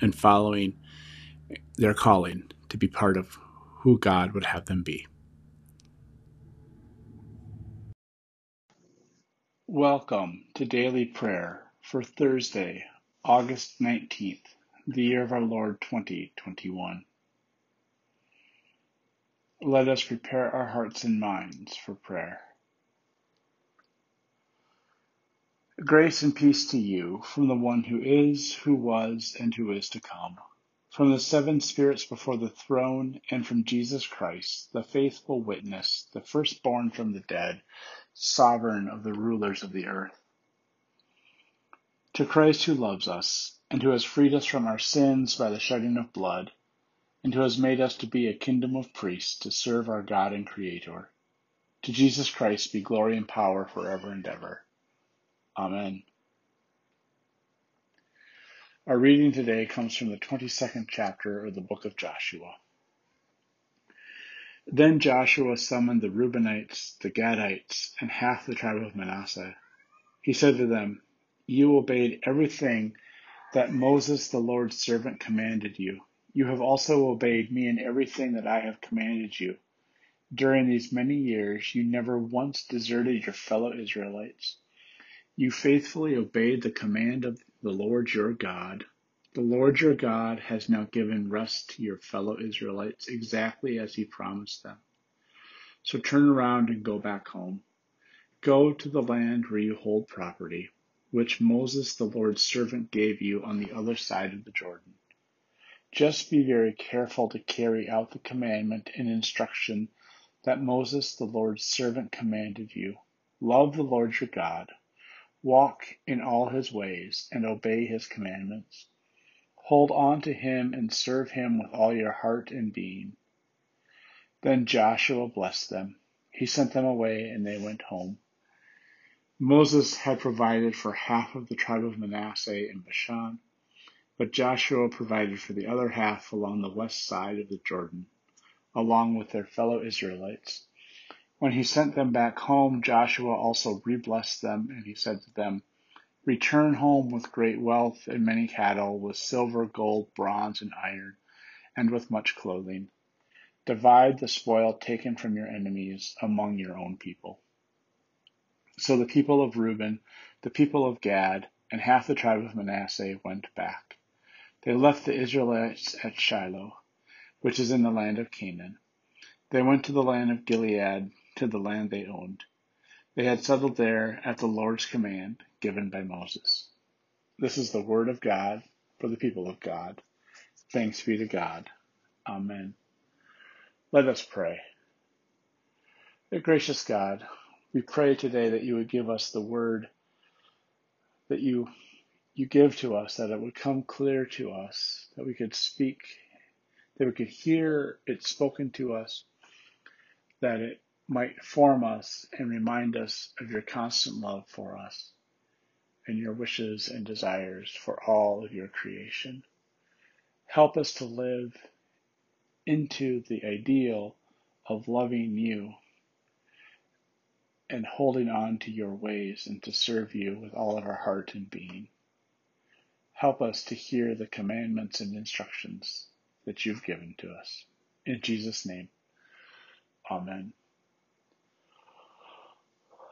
and following their calling to be part of who God would have them be. Welcome to daily prayer for Thursday, August 19th, the year of our Lord 2021. Let us prepare our hearts and minds for prayer. Grace and peace to you from the one who is, who was, and who is to come, from the seven spirits before the throne, and from Jesus Christ, the faithful witness, the firstborn from the dead, sovereign of the rulers of the earth. To Christ who loves us, and who has freed us from our sins by the shedding of blood, and who has made us to be a kingdom of priests to serve our God and Creator. To Jesus Christ be glory and power forever and ever. Amen. Our reading today comes from the 22nd chapter of the book of Joshua. Then Joshua summoned the Reubenites, the Gadites, and half the tribe of Manasseh. He said to them, You obeyed everything that Moses the Lord's servant commanded you. You have also obeyed me in everything that I have commanded you. During these many years, you never once deserted your fellow Israelites you faithfully obeyed the command of the Lord your God. The Lord your God has now given rest to your fellow Israelites exactly as he promised them. So turn around and go back home. Go to the land where you hold property, which Moses the Lord's servant gave you on the other side of the Jordan. Just be very careful to carry out the commandment and instruction that Moses the Lord's servant commanded you. Love the Lord your God Walk in all his ways and obey his commandments. Hold on to him and serve him with all your heart and being. Then Joshua blessed them. He sent them away and they went home. Moses had provided for half of the tribe of Manasseh in Bashan, but Joshua provided for the other half along the west side of the Jordan, along with their fellow Israelites. When he sent them back home, Joshua also reblessed them, and he said to them, Return home with great wealth and many cattle, with silver, gold, bronze, and iron, and with much clothing. Divide the spoil taken from your enemies among your own people. So the people of Reuben, the people of Gad, and half the tribe of Manasseh went back. They left the Israelites at Shiloh, which is in the land of Canaan. They went to the land of Gilead to the land they owned. They had settled there at the Lord's command given by Moses. This is the word of God for the people of God. Thanks be to God. Amen. Let us pray. Dear gracious God, we pray today that you would give us the word that you you give to us, that it would come clear to us, that we could speak, that we could hear it spoken to us, that it might form us and remind us of your constant love for us and your wishes and desires for all of your creation. Help us to live into the ideal of loving you and holding on to your ways and to serve you with all of our heart and being. Help us to hear the commandments and instructions that you've given to us. In Jesus' name, Amen.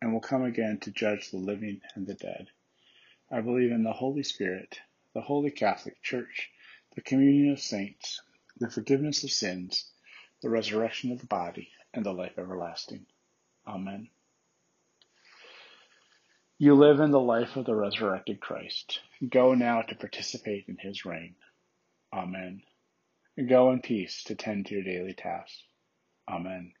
and will come again to judge the living and the dead. I believe in the Holy Spirit, the Holy Catholic Church, the communion of saints, the forgiveness of sins, the resurrection of the body, and the life everlasting. Amen. You live in the life of the resurrected Christ. Go now to participate in his reign. Amen. Go in peace to tend to your daily tasks. Amen.